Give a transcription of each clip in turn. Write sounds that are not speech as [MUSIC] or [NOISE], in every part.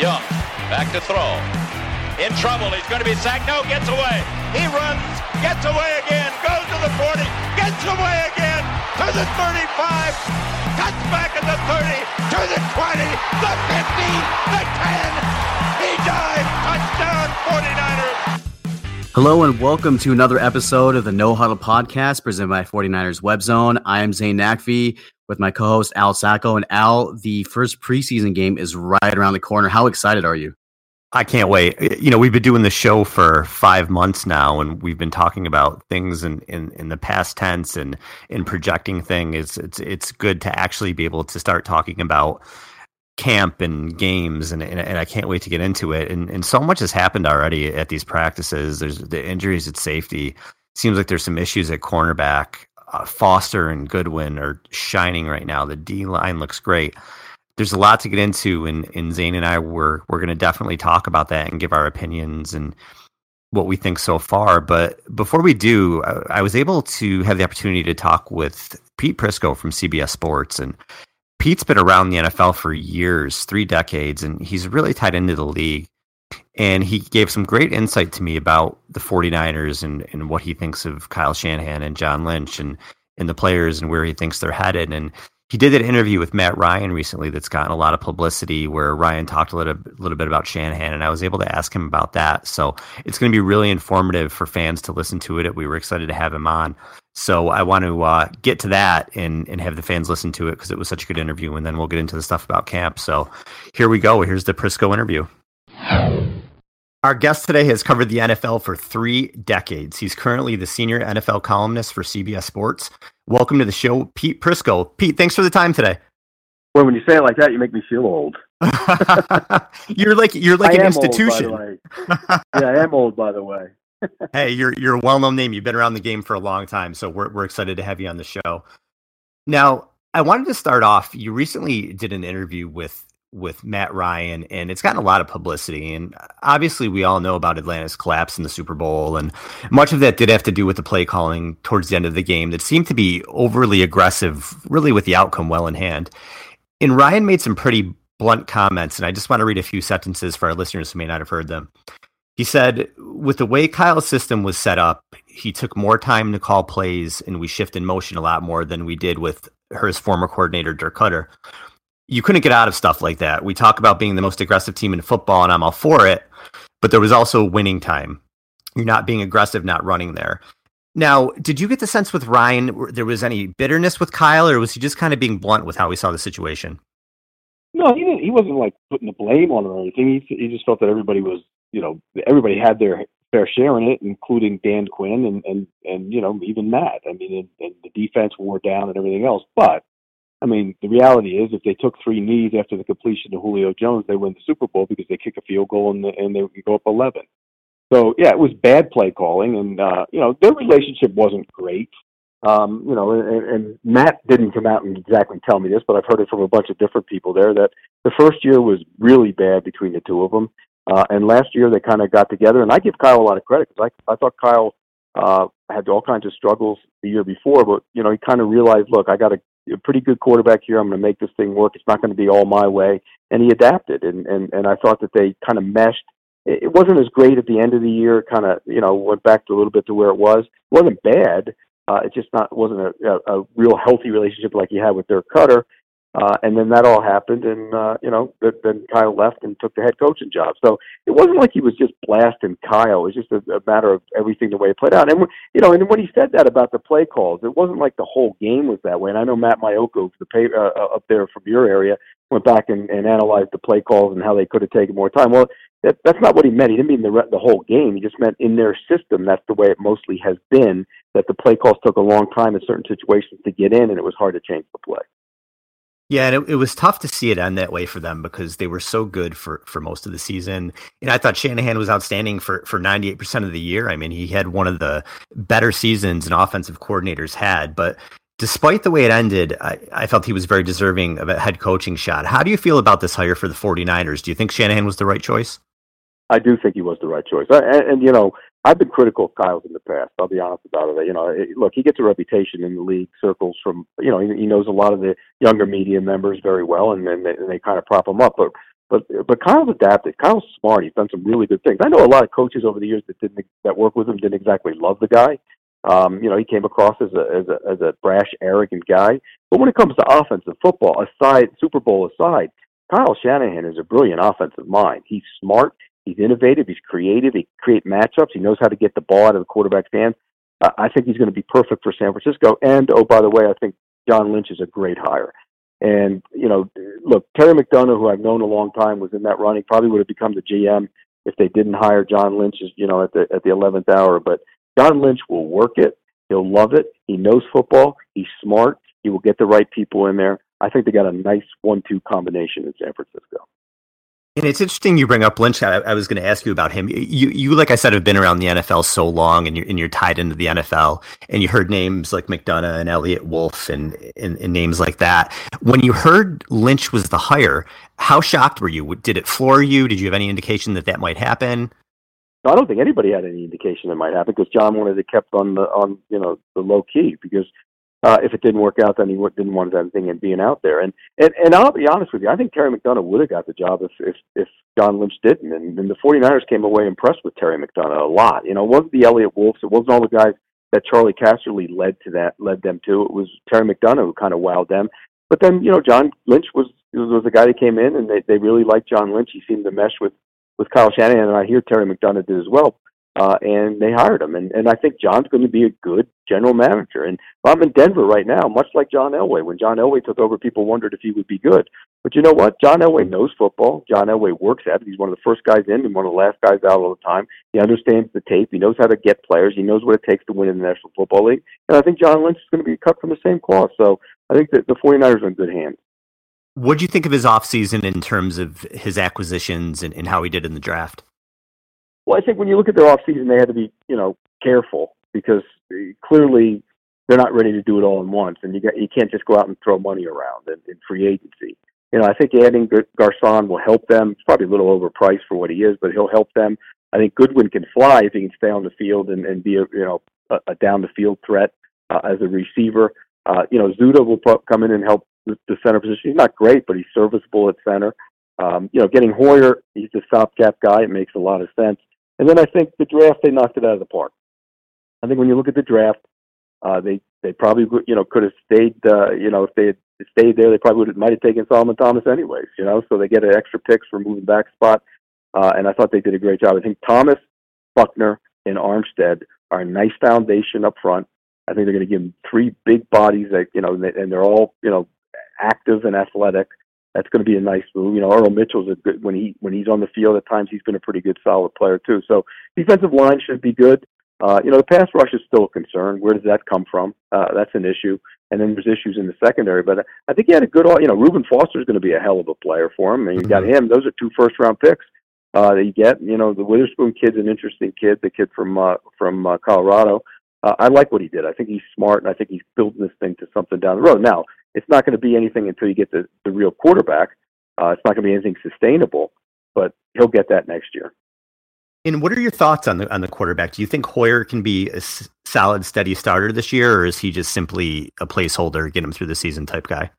Young, back to throw. In trouble. He's going to be sacked. No, gets away. He runs, gets away again, goes to the 40, gets away again to the 35, cuts back at the 30, to the 20, the 50, the 10. He dives. Touchdown, 49ers. Hello and welcome to another episode of the No Huddle podcast presented by 49ers Web Zone. I am Zain Naqvi with my co-host Al Sacco. And Al, the first preseason game is right around the corner. How excited are you? I can't wait. You know, we've been doing the show for five months now, and we've been talking about things in, in, in the past tense and in projecting things. It's it's good to actually be able to start talking about camp and games, and, and, and I can't wait to get into it. And and so much has happened already at these practices. There's the injuries at safety. Seems like there's some issues at cornerback uh, Foster and Goodwin are shining right now. The D line looks great. There's a lot to get into, and, and Zain and I were we're going to definitely talk about that and give our opinions and what we think so far. But before we do, I, I was able to have the opportunity to talk with Pete Prisco from CBS Sports, and Pete's been around the NFL for years, three decades, and he's really tied into the league and he gave some great insight to me about the 49ers and, and what he thinks of Kyle Shanahan and John Lynch and, and the players and where he thinks they're headed. And he did an interview with Matt Ryan recently that's gotten a lot of publicity where Ryan talked a little, little bit about Shanahan, and I was able to ask him about that. So it's going to be really informative for fans to listen to it. We were excited to have him on. So I want to uh, get to that and, and have the fans listen to it because it was such a good interview. And then we'll get into the stuff about camp. So here we go. Here's the Prisco interview. [LAUGHS] Our guest today has covered the NFL for three decades. He's currently the senior NFL columnist for CBS Sports. Welcome to the show, Pete Prisco. Pete, thanks for the time today. Well, when you say it like that, you make me feel old. [LAUGHS] you're like you're like I an institution. Old, yeah, I am old, by the way. [LAUGHS] hey, you're you're a well-known name. You've been around the game for a long time, so we're we're excited to have you on the show. Now, I wanted to start off. You recently did an interview with with Matt Ryan, and it's gotten a lot of publicity. And obviously, we all know about Atlanta's collapse in the Super Bowl, and much of that did have to do with the play calling towards the end of the game that seemed to be overly aggressive, really with the outcome well in hand. And Ryan made some pretty blunt comments, and I just want to read a few sentences for our listeners who may not have heard them. He said, with the way Kyle's system was set up, he took more time to call plays, and we shift in motion a lot more than we did with his former coordinator, Dirk Koetter you couldn't get out of stuff like that. We talk about being the most aggressive team in football, and I'm all for it. But there was also winning time. You're not being aggressive, not running there. Now, did you get the sense with Ryan there was any bitterness with Kyle, or was he just kind of being blunt with how he saw the situation? No, he didn't. He wasn't like putting the blame on or anything. He he just felt that everybody was, you know, everybody had their fair share in it, including Dan Quinn and and and you know even Matt. I mean, and, and the defense wore down and everything else, but I mean, the reality is, if they took three knees after the completion of Julio Jones, they win the Super Bowl because they kick a field goal and, and they go up 11. So yeah, it was bad play calling, and uh, you know their relationship wasn't great. Um, you know, and, and Matt didn't come out and exactly tell me this, but I've heard it from a bunch of different people there that the first year was really bad between the two of them, uh, and last year they kind of got together. And I give Kyle a lot of credit because I I thought Kyle uh, had all kinds of struggles the year before, but you know he kind of realized, look, I got to a pretty good quarterback here. I'm going to make this thing work. It's not going to be all my way. And he adapted, and and and I thought that they kind of meshed. It wasn't as great at the end of the year. Kind of, you know, went back to a little bit to where it was. It wasn't bad. Uh, it just not wasn't a, a, a real healthy relationship like he had with Dirk Koetter. Uh, and then that all happened, and uh, you know, then Kyle left and took the head coaching job. So it wasn't like he was just blasting Kyle. It was just a, a matter of everything the way it played out. And you know, and when he said that about the play calls, it wasn't like the whole game was that way. And I know Matt Maiocco, the pay, uh, uh, up there from your area, went back and, and analyzed the play calls and how they could have taken more time. Well, that, that's not what he meant. He didn't mean the the whole game. He just meant in their system. That's the way it mostly has been. That the play calls took a long time in certain situations to get in, and it was hard to change the play. Yeah, and it, it, was tough to see it end that way for them because they were so good for, for most of the season. And I thought Shanahan was outstanding for, for 98% of the year. I mean, he had one of the better seasons an offensive coordinators had. But despite the way it ended, I, I felt he was very deserving of a head coaching shot. How do you feel about this hire for the 49ers? Do you think Shanahan was the right choice? I do think he was the right choice. And, and you know, I've been critical of Kyle's in the past. I'll be honest about it. You know, look, he gets a reputation in the league circles from you know he, he knows a lot of the younger media members very well, and and they, and they kind of prop him up. But But but Kyle's adapted. Kyle's smart. He's done some really good things. I know a lot of coaches over the years that didn't that work with him didn't exactly love the guy. Um, you know, he came across as a as a as a brash, arrogant guy. But when it comes to offensive football, aside Super Bowl aside, Kyle Shanahan is a brilliant offensive mind. He's smart. He's innovative. He's creative. He creates matchups. He knows how to get the ball out of the quarterback's hands. Uh, I think he's going to be perfect for San Francisco. And oh, by the way, I think John Lynch is a great hire. And you know, look, Terry McDonough, who I've known a long time, was in that running. Probably would have become the GM if they didn't hire John Lynch, you know, at the at the eleventh hour. But John Lynch will work it. He'll love it. He knows football. He's smart. He will get the right people in there. I think they got a nice one-two combination in San Francisco. And it's interesting you bring up Lynch. I, I was going to ask you about him. You, you, like I said, have been around the NFL so long, and you're and you're tied into the NFL. And you heard names like McDonough and Eliot Wolf, and, and, and names like that. When you heard Lynch was the hire, how shocked were you? Did it floor you? Did you have any indication that that might happen? I don't think anybody had any indication it might happen because John wanted it kept on the on you know the low key because uh, if it didn't work out, then he didn't want anything in being out there. And, and and I'll be honest with you, I think Terry McDonough would have got the job if if, if John Lynch didn't. And, and the 49ers came away impressed with Terry McDonough a lot. You know, it wasn't the Eliot Wolfs, it wasn't all the guys that Charley Casserly led to that led them to. It was Terry McDonough who kind of wowed them. But then you know, John Lynch was was the guy that came in, and they they really liked John Lynch. He seemed to mesh with with Kyle Shanahan, and I hear Terry McDonough did as well uh, and they hired him. And, and I think John's going to be a good general manager. And I'm in Denver right now, much like John Elway. When John Elway took over, people wondered if he would be good. But you know what? John Elway knows football. John Elway works at it. He's one of the first guys in and one of the last guys out all the time. He understands the tape. He knows how to get players. He knows what it takes to win in the National Football League. And I think John Lynch is going to be cut from the same cloth. So I think that the 49ers are in good hands. What do you think of his offseason in terms of his acquisitions and, and how he did in the draft? Well, I think when you look at their off season, they had to be, you know, careful because clearly they're not ready to do it all in once, and you got you can't just go out and throw money around in, in free agency. You know, I think adding Garcon will help them. It's probably a little overpriced for what he is, but he'll help them. I think Goodwin can fly if he can stay on the field and, and be a you know a, a down the field threat uh, as a receiver. Uh, you know, Zuttah will pro- come in and help the, the center position. He's not great, but he's serviceable at center. Um, you know, getting Hoyer, he's a stopgap guy. It makes a lot of sense. And then I think the draft they knocked it out of the park. I think when you look at the draft, uh, they they probably you know could have stayed uh, you know if they had stayed there they probably would have, might have taken Solomon Thomas anyways you know so they get an extra picks for moving back spot uh, and I thought they did a great job. I think Thomas, Buckner, and Armstead are a nice foundation up front. I think they're going to give them three big bodies that you know and they're all you know active and athletic that's going to be a nice move. You know, Earl Mitchell's a good when he when he's on the field at times he's been a pretty good solid player too. So defensive line should be good. Uh, you know, the pass rush is still a concern. Where does that come from? Uh, that's an issue. And then there's issues in the secondary. But I think he had a good. You know, Reuben Foster is going to be a hell of a player for him. And you got mm-hmm. him. Those are two first round picks uh, that you get. You know, the Witherspoon kid's an interesting kid. The kid from uh, from uh, Colorado. Uh, I like what he did. I think he's smart, and I think he's building this thing to something down the road. Now, it's not going to be anything until you get the, the real quarterback. Uh, it's not going to be anything sustainable, but he'll get that next year. And what are your thoughts on the on the quarterback? Do you think Hoyer can be a solid, steady starter this year, or is he just simply a placeholder, get him through the season type guy?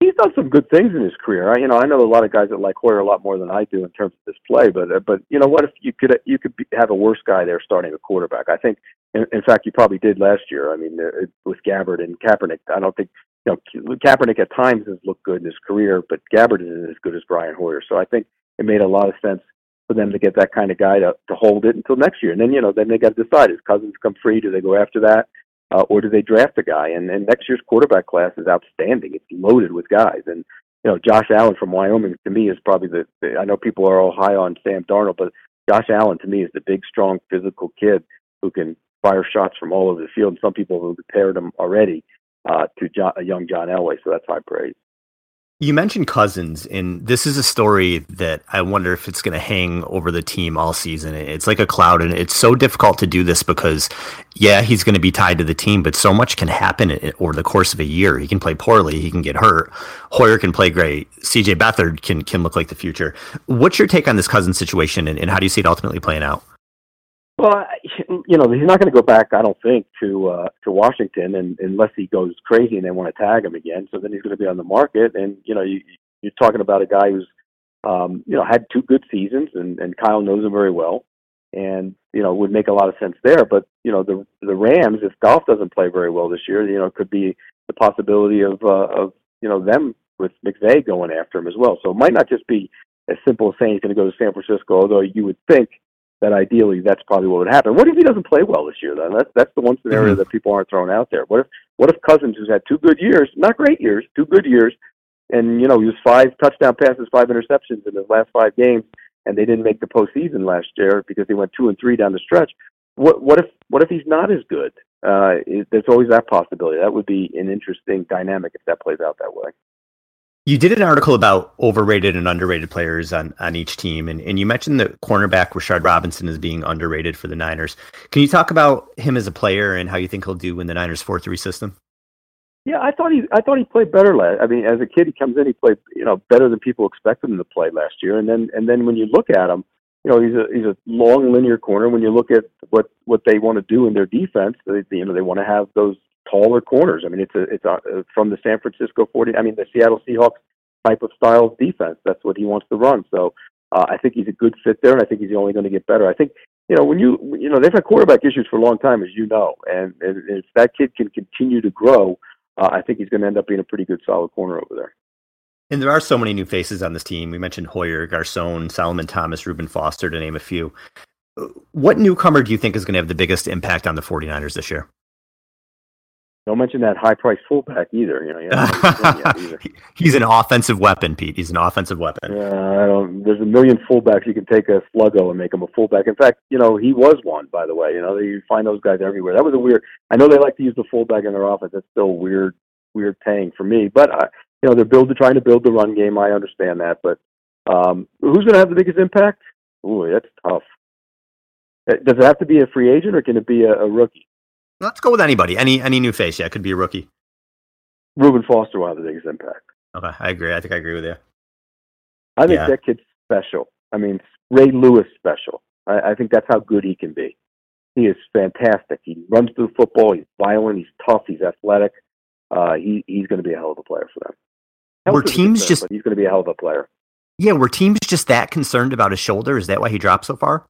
He's done some good things in his career. I, you know, I know a lot of guys that like Hoyer a lot more than I do in terms of his play. But uh, but you know what? If you could you could be, have a worse guy there starting a quarterback. I think, in, in fact, you probably did last year. I mean, uh, with Gabbert and Kaepernick, I don't think you know, Kaepernick at times has looked good in his career, but Gabbert isn't as good as Brian Hoyer. So I think it made a lot of sense for them to get that kind of guy to, to hold it until next year. And then, you know, then they got to decide, is Cousins come free? Do they go after that? Uh, or do they draft a guy? And, and next year's quarterback class is outstanding. It's loaded with guys. And, you know, Josh Allen from Wyoming to me is probably the, I know people are all high on Sam Darnold, but Josh Allen to me is the big, strong, physical kid who can fire shots from all over the field. And some people have compared him already uh, to John, a young John Elway. So that's high praise. You mentioned Cousins, and this is a story that I wonder if it's going to hang over the team all season. It's like a cloud, and it's so difficult to do this because, yeah, he's going to be tied to the team, but so much can happen over the course of a year. He can play poorly, he can get hurt. Hoyer can play great. CJ Beathard can can look like the future. What's your take on this Cousins situation, and, and how do you see it ultimately playing out? Well, [LAUGHS] you know, he's not going to go back. I don't think to uh, to Washington, and unless he goes crazy and they want to tag him again. So then he's going to be on the market, and you know, you, you're talking about a guy who's um, you know, had two good seasons, and, and Kyle knows him very well, and you know, would make a lot of sense there. But you know, the the Rams, if Goff doesn't play very well this year, you know, it could be the possibility of uh, of you know them with McVay going after him as well. So it might not just be as simple as saying he's going to go to San Francisco, although you would think that ideally that's probably what would happen. What if he doesn't play well this year? Then that's that's the one scenario mm-hmm. that people aren't throwing out there. What if what if Cousins, who's had two good years, not great years, two good years, and you know he was five touchdown passes, five interceptions in his last five games, and they didn't make the postseason last year because they went two and three down the stretch. What what if what if he's not as good? Uh, it, there's always that possibility. That would be an interesting dynamic if that plays out that way. You did an article about overrated and underrated players on, on each team, and, and you mentioned the cornerback Rashard Robinson as being underrated for the Niners. Can you talk about him as a player and how you think he'll do in the Niners four three system? Yeah, I thought he I thought he played better last. I mean, as a kid, he comes in, he played you know better than people expected him to play last year, and then and then when you look at him, you know he's a he's a long linear corner. When you look at what what they want to do in their defense, they, you know they want to have those taller corners. I mean, it's a it's a, from the San Francisco 40. I mean, the Seattle Seahawks type of style of defense. That's what he wants to run. So uh, I think he's a good fit there, and I think he's only going to get better. I think you know when you you know they've had quarterback issues for a long time, as you know, and, and if that kid can continue to grow uh, I think he's going to end up being a pretty good solid corner over there. And there are so many new faces on this team. We mentioned Hoyer, Garcon, Solomon Thomas, Reuben Foster, to name a few. What newcomer do you think is going to have the biggest impact on the 49ers this year? Don't mention that high price fullback either. You know, either. [LAUGHS] he's an offensive weapon, Pete. He's an offensive weapon. Yeah, I don't. There's a million fullbacks. You can take a sluggo and make him a fullback. In fact, you know, he was one. By the way, you know, you find those guys everywhere. That was a weird. I know they like to use the fullback in their offense. That's still weird, weird thing for me. But uh, you know, they're building, trying to build the run game. I understand that, but um, who's going to have the biggest impact? Ooh, that's tough. Uh, does it have to be a free agent or can it be a, a rookie? Let's go with anybody. Any any new face. Yeah, it could be a rookie. Reuben Foster will have the biggest impact. Okay, I agree. I think I agree with you. I think yeah. that kid's special. I mean, Ray Lewis special. I, I think that's how good he can be. He is fantastic. He runs through football. He's violent. He's tough. He's athletic. Uh, he he's going to be a hell of a player for them. Were teams just? He's going to be a hell of a player. Yeah, were teams just that concerned about his shoulder? Is that why he dropped so far?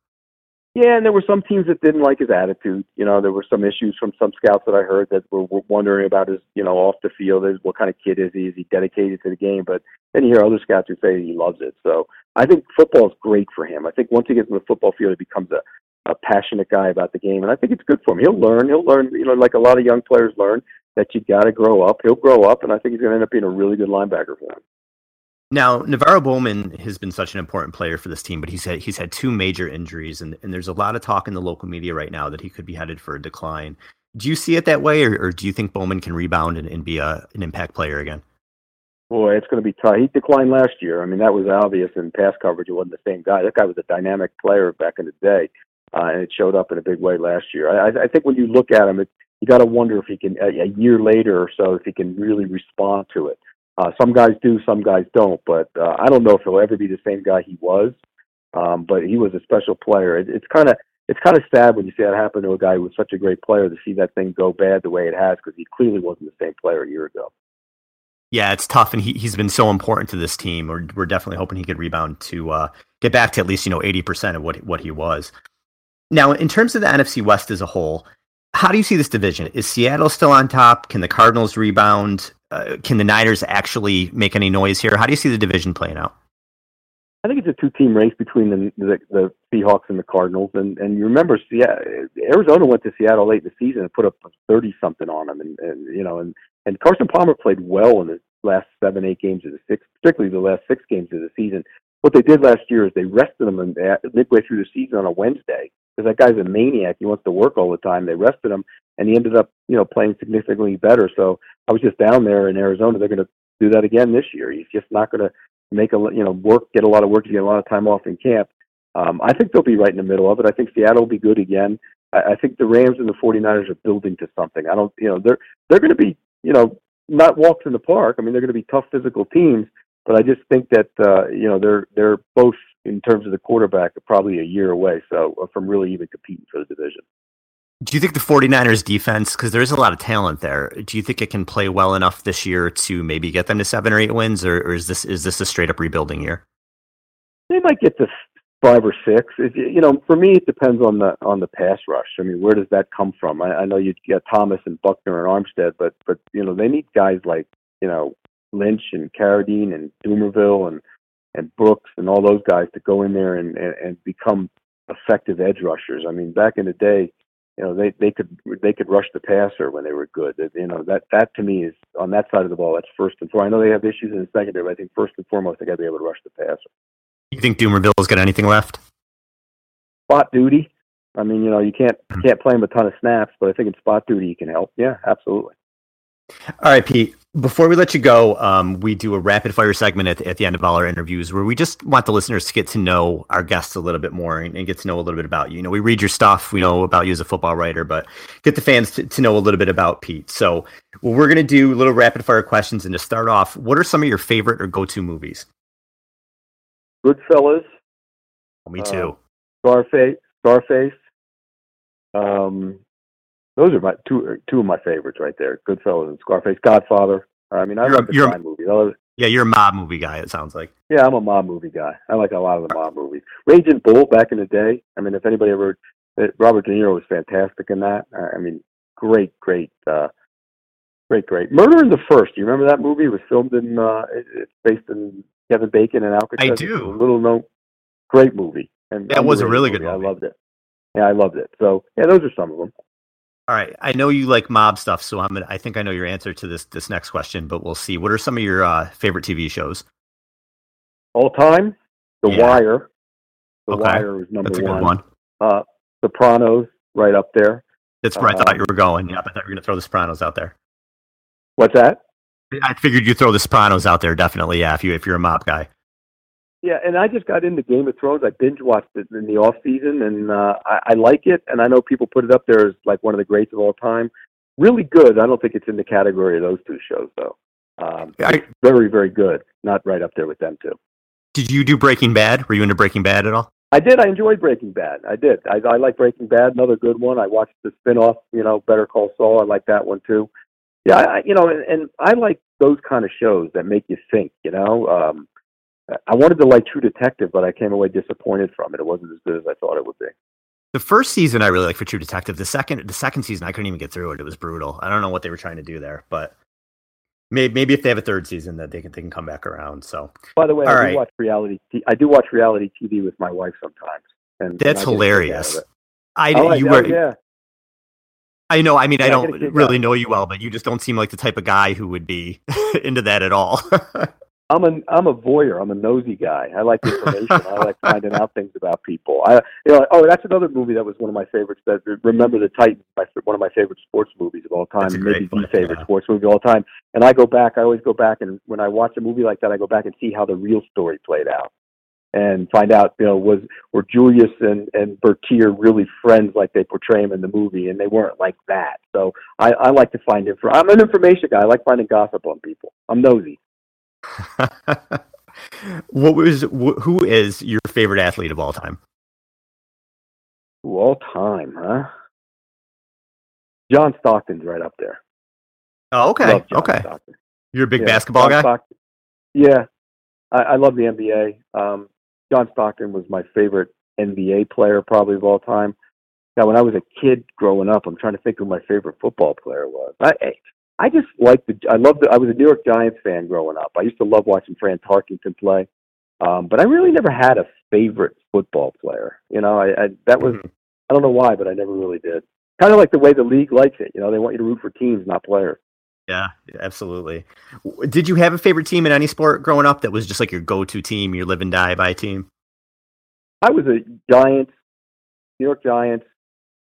Yeah, and there were some teams that didn't like his attitude. You know, there were some issues from some scouts that I heard that were, were wondering about his, you know, off the field. Is what kind of kid is he? Is he dedicated to the game? But then you hear other scouts who say he loves it. So I think football is great for him. I think once he gets in the football field, he becomes a a passionate guy about the game, and I think it's good for him. He'll learn. He'll learn. You know, like a lot of young players learn that you got to grow up. He'll grow up, and I think he's going to end up being a really good linebacker for them. Now, NaVorro Bowman has been such an important player for this team, but he's had he's had two major injuries, and, and there's a lot of talk in the local media right now that he could be headed for a decline. Do you see it that way, or, or do you think Bowman can rebound and, and be a, an impact player again? Boy, it's going to be tough. He declined last year. I mean, that was obvious in pass coverage. He wasn't the same guy. That guy was a dynamic player back in the day, uh, and it showed up in a big way last year. I, I think when you look at him, it, you got to wonder if he can a year later or so if he can really respond to it. Uh, some guys do, some guys don't. But uh, I don't know if he'll ever be the same guy he was. Um, but he was a special player. It, it's kind of it's kind of sad when you see that happen to a guy who was such a great player to see that thing go bad the way it has because he clearly wasn't the same player a year ago. Yeah, it's tough, and he he's been so important to this team. We're we're definitely hoping he could rebound to uh, get back to at least you know eighty percent of what what he was. Now, in terms of the NFC West as a whole, how do you see this division? Is Seattle still on top? Can the Cardinals rebound? Uh, can the Niners actually make any noise here? How do you see the division playing out? I think it's a two-team race between the, the the Seahawks and the Cardinals, and and you remember, Seattle, Arizona went to Seattle late in the season and put up thirty something on them, and, and you know, and and Carson Palmer played well in the last seven, eight games of the six, particularly the last six games of the season. What they did last year is they rested him in, midway through the season on a Wednesday, because that guy's a maniac. He wants to work all the time. They rested him, and he ended up, you know, playing significantly better. So I was just down there in Arizona. They're going to do that again this year. He's just not going to make a, you know, work, get a lot of work, get a lot of time off in camp. Um, I think they'll be right in the middle of it. I think Seattle will be good again. I, I think the Rams and the 49ers are building to something. I don't, you know, they're they're going to be, you know, not walks in the park. I mean, they're going to be tough physical teams, but I just think that uh, you know they're they're both in terms of the quarterback probably a year away so uh, from really even competing for the division. Do you think the 49ers defense because there is a lot of talent there, do you think it can play well enough this year to maybe get them to 7 or 8 wins or, or is this is this a straight up rebuilding year? they might get to five or six. You know, for me, it depends on the on the pass rush. I mean, where does that come from? I, I know you get Thomas and Buckner and Armstead, but but you know they need guys like you know Lynch and Carradine and Dumervil and and Brooks and all those guys to go in there and, and and become effective edge rushers. I mean, back in the day, you know they they could they could rush the passer when they were good. You know that that to me is on that side of the ball. That's first and foremost. I know they have issues in the secondary, but I think first and foremost they got to be able to rush the passer. You think Dumervil's got anything left? Spot duty. I mean, you know, you can't you can't play him a ton of snaps, but I think in spot duty he can help. Yeah, absolutely. All right, Pete. Before we let you go, um, we do a rapid fire segment at the, at the end of all our interviews where we just want the listeners to get to know our guests a little bit more and, and, get to know a little bit about you. You know, we read your stuff, we know about you as a football writer, but get the fans to, to know a little bit about Pete. So, well, we're going to do little rapid fire questions. And to start off, what are some of your favorite or go to movies? Goodfellas. Oh, me too. Uh, Scarface. Scarface. Um, those are my two two of my favorites right there. Goodfellas and Scarface. Godfather. I mean, I you're like a, the crime movies. Love, yeah, you're a mob movie guy. It sounds like. Yeah, I'm a mob movie guy. I like a lot of the mob movies. Raging Bull back in the day. I mean, if anybody ever, uh, Robert De Niro was fantastic in that. I mean, great, great, uh, great, great. Murder in the First. Do you remember that movie? It was filmed in. Uh, it's based in Kevin Bacon and Alcatraz. I do. little known, great movie. And that was a really movie. good movie. I loved it. Yeah, I loved it. So yeah, those are some of them. All right, I know you like mob stuff, so I'm. Gonna, I think I know your answer to this this next question, but we'll see. What are some of your uh, favorite TV shows? All time, The yeah. Wire. The okay. Wire was number That's a one. One. Uh, Sopranos, right up there. That's where I thought you were going. Yeah, I thought you were going to throw The Sopranos out there. What's that? I figured you'd throw The Sopranos out there. Definitely, yeah. If you if you're a mob guy. Yeah, and I just got into Game of Thrones. I binge watched it in the off season, and uh, I, I like it. And I know people put it up there as like one of the greats of all time. Really good. I don't think it's in the category of those two shows, though. Um, I, very, very good. Not right up there with them two. Did you do Breaking Bad? Were you into Breaking Bad at all? I did. I enjoyed Breaking Bad. I did. I, I like Breaking Bad. Another good one. I watched the spinoff. You know, Better Call Saul. I like that one too. Yeah, I, you know, and, and I like those kind of shows that make you think. You know, um, I wanted to like True Detective, but I came away disappointed from it. It wasn't as good as I thought it would be. The first season I really liked for True Detective. The second, the second season I couldn't even get through it. It was brutal. I don't know what they were trying to do there, but maybe, maybe if they have a third season, that they can they can come back around. So, by the way, All I right. do watch reality. I do watch reality TV with my wife sometimes, and that's and I hilarious. I, oh, I you oh, were. yeah. I know. I mean, Yeah, I don't really know you well, but you just don't seem like the type of guy who would be [LAUGHS] into that at all. [LAUGHS] I'm a I'm a voyeur. I'm a nosy guy. I like information. I like [LAUGHS] finding out things about people. I you know oh that's another movie that was one of my favorites. That Remember the Titans, my one of my favorite sports movies of all time, maybe the favorite yeah. sports movie of all time. And I go back. I always go back and when I watch a movie like that, I go back and see how the real story played out and find out you know was were Julius and and Bertier really friends like they portray them in the movie, and they weren't like that. So I I like to find info. I'm an information guy. I like finding gossip on people. I'm nosy. [LAUGHS] what was wh- who is your favorite athlete of all time? Ooh, all time, huh? John Stockton's right up there. Oh, okay, okay. Stockton. You're a big Yeah, basketball John guy. Stockton. Yeah, I, I love the NBA. Um, John Stockton was my favorite NBA player probably of all time. Now, when I was a kid growing up, I'm trying to think who my favorite football player was. I I- just like the. I love the. I was a New York Giants fan growing up. I used to love watching Fran Tarkenton play, um, but I really never had a favorite football player. You know, I, I that was. Mhm. I don't know why, but I never really did. Kind of like the way the league likes it. You know, they want you to root for teams, not players. Yeah, absolutely. Did you have a favorite team in any sport growing up that was just like your go-to team, your live and die by team? I was a Giants, New York Giants,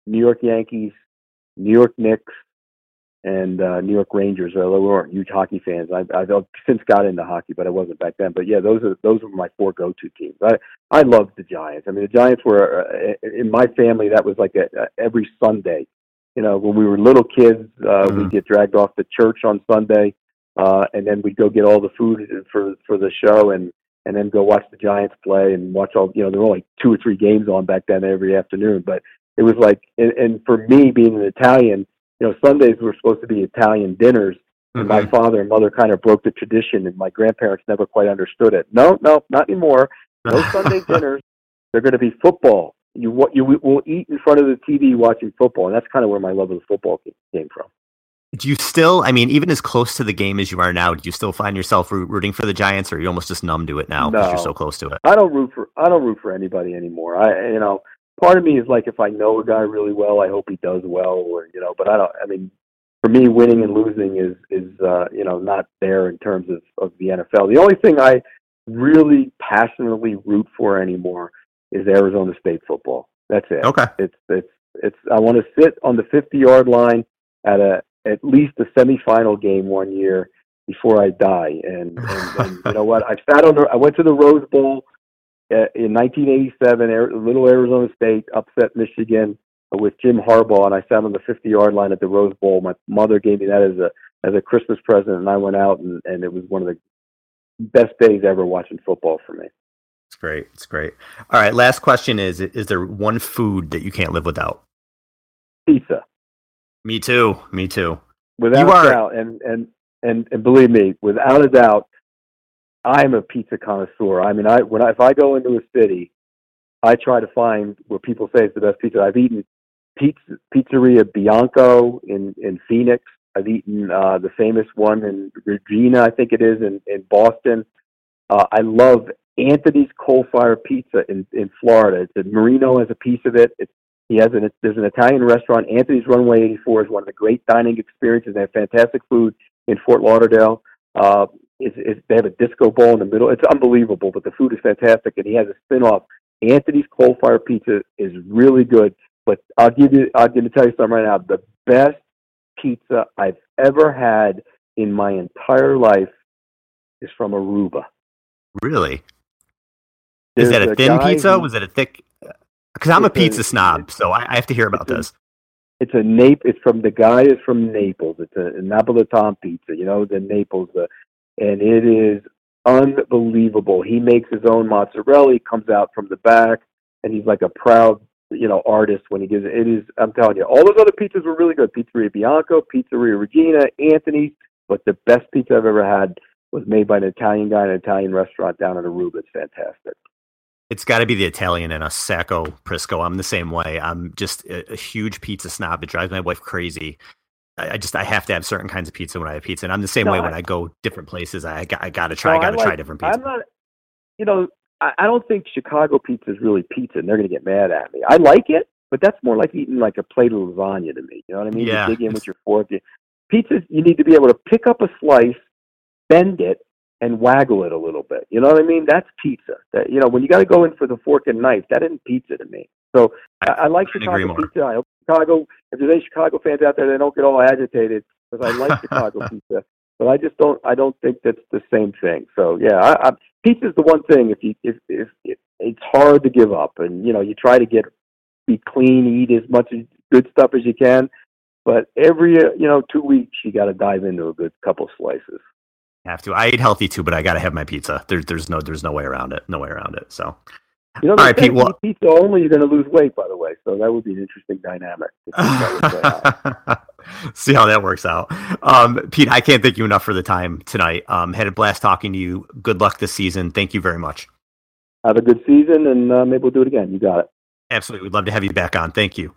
New York Yankees, New York Knicks, and uh, New York Rangers. Although we weren't huge hockey fans, I, I've since got into hockey, but I wasn't back then. But yeah, those are those were my four go-to teams. I I loved the Giants. I mean, the Giants were uh, in my family. That was like a, a, every Sunday. You know, when we were little kids, uh, Mhm. we'd get dragged off to church on Sunday, uh, and then we'd go get all the food for for the show and and then go watch the Giants play and watch all you know there were only two or three games on back then every afternoon but it was like and, and for me being an Italian you know Sundays were supposed to be Italian dinners and my Mhm. father and mother kind of broke the tradition and my grandparents never quite understood it no no not anymore No [LAUGHS] Sunday dinners. They're going to be football. You what you will eat in front of the TV watching football, and that's kind of where my love of the football came from. Do you still? I mean, even as close to the game as you are now, do you still find yourself rooting for the Giants, or are you almost just numb to it now because no, you're so close to it? I don't root for I don't root for anybody anymore. I you know part of me is like if I know a guy really well, I hope he does well, or you know. But I don't. I mean, for me, winning and losing is is uh, you know not there in terms of of the NFL. The only thing I really passionately root for anymore is Arizona State football. That's it. Okay. It's it's it's. I want to sit on the 50 yard line at a at least a semifinal game one year before I die. And, and, and you know what? I sat on the, I went to the Rose Bowl Uh, in 1987, little Arizona State upset Michigan with Jim Harbaugh, and I sat on the 50 yard line at the Rose Bowl. My mother gave me that as a as a Christmas present, and I went out, and, and it was one of the best days ever watching football for me. It's great. It's great. All right. Last question is: Is there one food that you can't live without? Pizza. Me too. Me too. Without a doubt, and and and and believe me, without a doubt, I'm a pizza connoisseur. I mean, I when I, if I go into a city, I try to find where people say it's the best pizza. I've eaten pizza, Pizzeria Bianco in in Phoenix. I've eaten uh, the famous one in Regina, I think it is in in Boston. Uh, I love Anthony's Coal Fire Pizza in in Florida. It's a Marino has a piece of it. It's he has an there's an Italian restaurant. Anthony's Runway 84 is one of the great dining experiences. They have fantastic food in Fort Lauderdale. Uh, it's, it's, they have a disco ball in the middle. It's unbelievable, but the food is fantastic. And he has a spin-off. Anthony's Coal Fire Pizza is really good. But I'll give you I'm going to tell you something right now. The best pizza I've ever had in my entire life is from Aruba. Really? There's is that a thin pizza? Who, was it a thick? Because I'm a pizza a, snob, so I, I, have to hear about it's this. A, it's a Nap. It's from the guy is from Naples. It's a, a Napolitan pizza. You know the Naples, the, and it is unbelievable. He makes his own mozzarella. He comes out from the back, and he's like a proud, you know, artist when he gives it. It is. I'm telling you, all those other pizzas were really good. Pizzeria Bianco, Pizzeria Regina, Anthony's, but the best pizza I've ever had was made by an Italian guy in an Italian restaurant down in Aruba. It's fantastic. It's got to be the Italian in us, Sacco Prisco. I'm the same way. I'm just a, a, huge pizza snob. It drives my wife crazy. I, I, just I have to have certain kinds of pizza when I have pizza, and I'm the same no, way when I go different places. I I got to try. No, I got to like, try different pizza. I'm not. You know, I, I don't think Chicago pizza is really pizza, and they're going to get mad at me. I like it, but that's more like eating like a plate of lasagna to me. You know what I mean? Yeah, you dig in with your fork. You, pizza, you need to be able to pick up a slice, bend it, and waggle it a little bit. You know what I mean? That's pizza. That you know, when you got to go in for the fork and knife, that isn't pizza to me. So I, I like Chicago pizza. I hope Chicago. If there's any Chicago fans out there, they don't get all agitated because I like [LAUGHS] Chicago pizza. But I just don't. I don't think that's the same thing. So yeah, I, I, pizza's the one thing. If you if, if if it's hard to give up, and you know, you try to get be clean, eat as much good stuff as you can. But every you know two weeks, you got to dive into a good couple slices. Have to. I eat healthy too, but I got to have my pizza. There's there's no there's no way around it. No way around it. So. You know, all right, Pete. Well, pizza only, you're going to lose weight, by the way. So that would be an interesting dynamic. [LAUGHS] [LAUGHS] See how that works out. Um, Pete, I can't thank you enough for the time tonight. Um, had a blast talking to you. Good luck this season. Thank you very much. Have a good season, and uh, maybe we'll do it again. You got it. Absolutely. We'd love to have you back on. Thank you.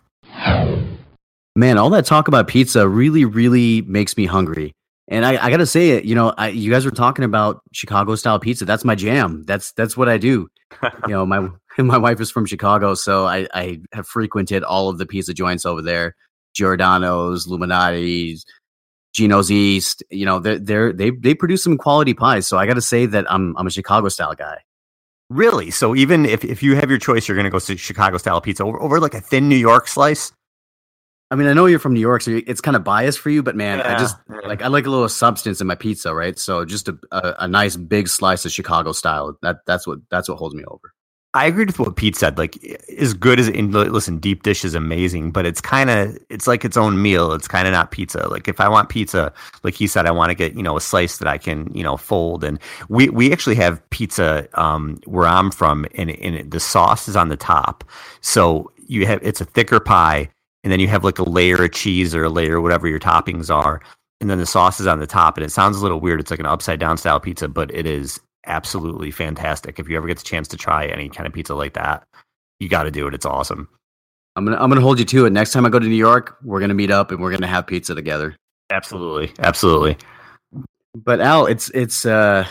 Man, all that talk about pizza really, really makes me hungry. And I, I got to say it, you know, I, you guys were talking about Chicago style pizza. That's my jam. That's that's what I do. you know, my [LAUGHS] my wife is from Chicago, so I, I have frequented all of the pizza joints over there, Giordano's, Lou Malnati's, Gino's East. You know, they're, they're they they produce some quality pies. So I got to say that I'm I'm a Chicago style guy. Really? So even if, if you have your choice, you're going to go to Chicago style pizza over, over like a thin New York slice. I mean, I know you're from New York, so it's kind of biased for you, but man, yeah, I just yeah. like I like a little substance in my pizza, right? So just a, a, a nice big slice of Chicago style. That that's what that's what holds me over. I agreed with what Pete said. Like, as good as in, listen, deep dish is amazing, but it's kind of it's like its own meal. It's kind of not pizza. Like, if I want pizza, like he said, I want to get you know a slice that I can you know fold. And we we actually have pizza um, where I'm from, and, and the sauce is on the top, so you have it's a thicker pie and then you have like a layer of cheese or a layer whatever your toppings are and then the sauce is on the top and it sounds a little weird it's like an upside down style pizza but it is absolutely fantastic. If you ever get the chance to try any kind of pizza like that, you got to do it. It's awesome. I'm gonna I'm gonna hold you to it. Next time I go to New York, we're gonna meet up and we're gonna have pizza together. Absolutely, absolutely. But Al, it's it's uh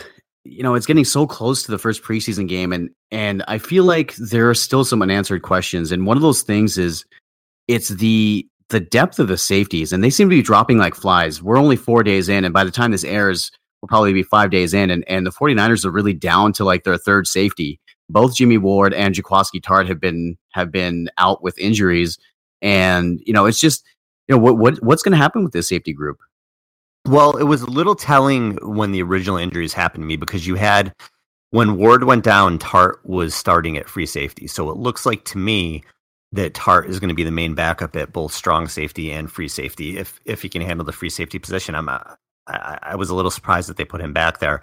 you know it's getting so close to the first preseason game, and and I feel like there are still some unanswered questions. And one of those things is it's the the depth of the safeties, and they seem to be dropping like flies. We're only four days in, and by the time this airs, we'll probably be five days in, and and the 49ers are really down to like their third safety both Jimmy Ward and Jaquiski Tartt have been have been out with injuries, and you know it's just you know what what what's going to happen with this safety group. Well, it was a little telling when the original injuries happened to me because you had when Ward went down, Tartt was starting at free safety. So it looks like to me that Tartt is going to be the main backup at both strong safety and free safety if if he can handle the free safety position. I'm uh, I, I was a little surprised that they put him back there,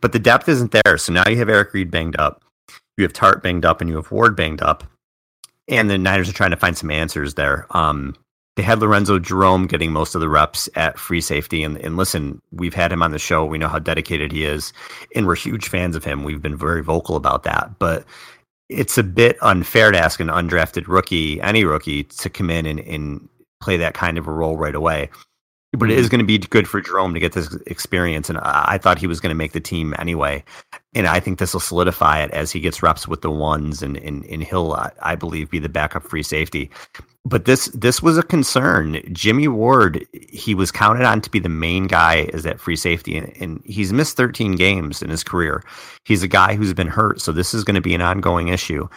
but the depth isn't there. So now you have Eric Reid banged up you have Tartt banged up and you have Ward banged up, and the Niners are trying to find some answers there. Um, they had Lorenzo Jerome getting most of the reps at free safety, and, and listen, we've had him on the show. We know how dedicated he is, and we're huge fans of him. We've been very vocal about that, but it's a bit unfair to ask an undrafted rookie, any rookie, to come in and, and play that kind of a role right away but it is mm-hmm. going to be good for Jerome to get this experience. And I, thought he was going to make the team anyway. And I think this will solidify it as he gets reps with the ones, and and, and he'll, I believe, be the backup free safety. But this this was a concern. Jimmy Ward, he was counted on to be the main guy as that free safety, and, and he's missed 13 games in his career. He's a guy who's been hurt, so this is going to be an ongoing issue.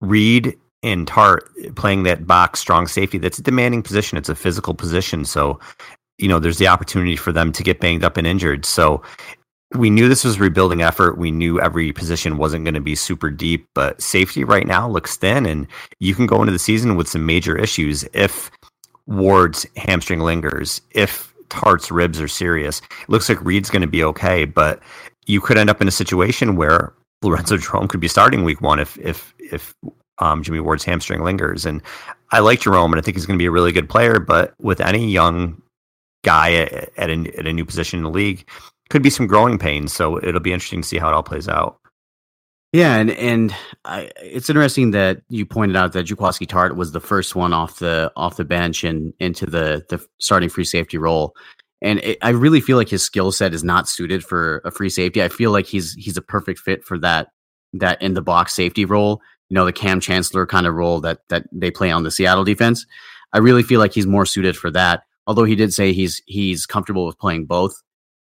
Reid and Tartt playing that box strong safety, that's a demanding position. It's a physical position. So you know, there's the opportunity for them to get banged up and injured. So we knew this was rebuilding effort. We knew every position wasn't going to be super deep, but safety right now looks thin, and you can go into the season with some major issues if Ward's hamstring lingers, if Tartt's ribs are serious. It looks like Reid's going to be okay, but you could end up in a situation where Lorenzo Jerome could be starting week one if if if um, Jimmy Ward's hamstring lingers. And I like Jerome, and I think he's going to be a really good player. But with any young guy at, a, at a new position in the league. Could be some growing pains, so it'll be interesting to see how it all plays out. Yeah, and and I, it's interesting that you pointed out that Jaquiski Tartt was the first one off the off the bench and into the the starting free safety role. And it, I really feel like his skill set is not suited for a free safety. I feel like he's he's a perfect fit for that that in the box safety role. You know, the Kam Chancellor kind of role that that they play on the Seattle defense. I really feel like he's more suited for that although he did say he's he's comfortable with playing both.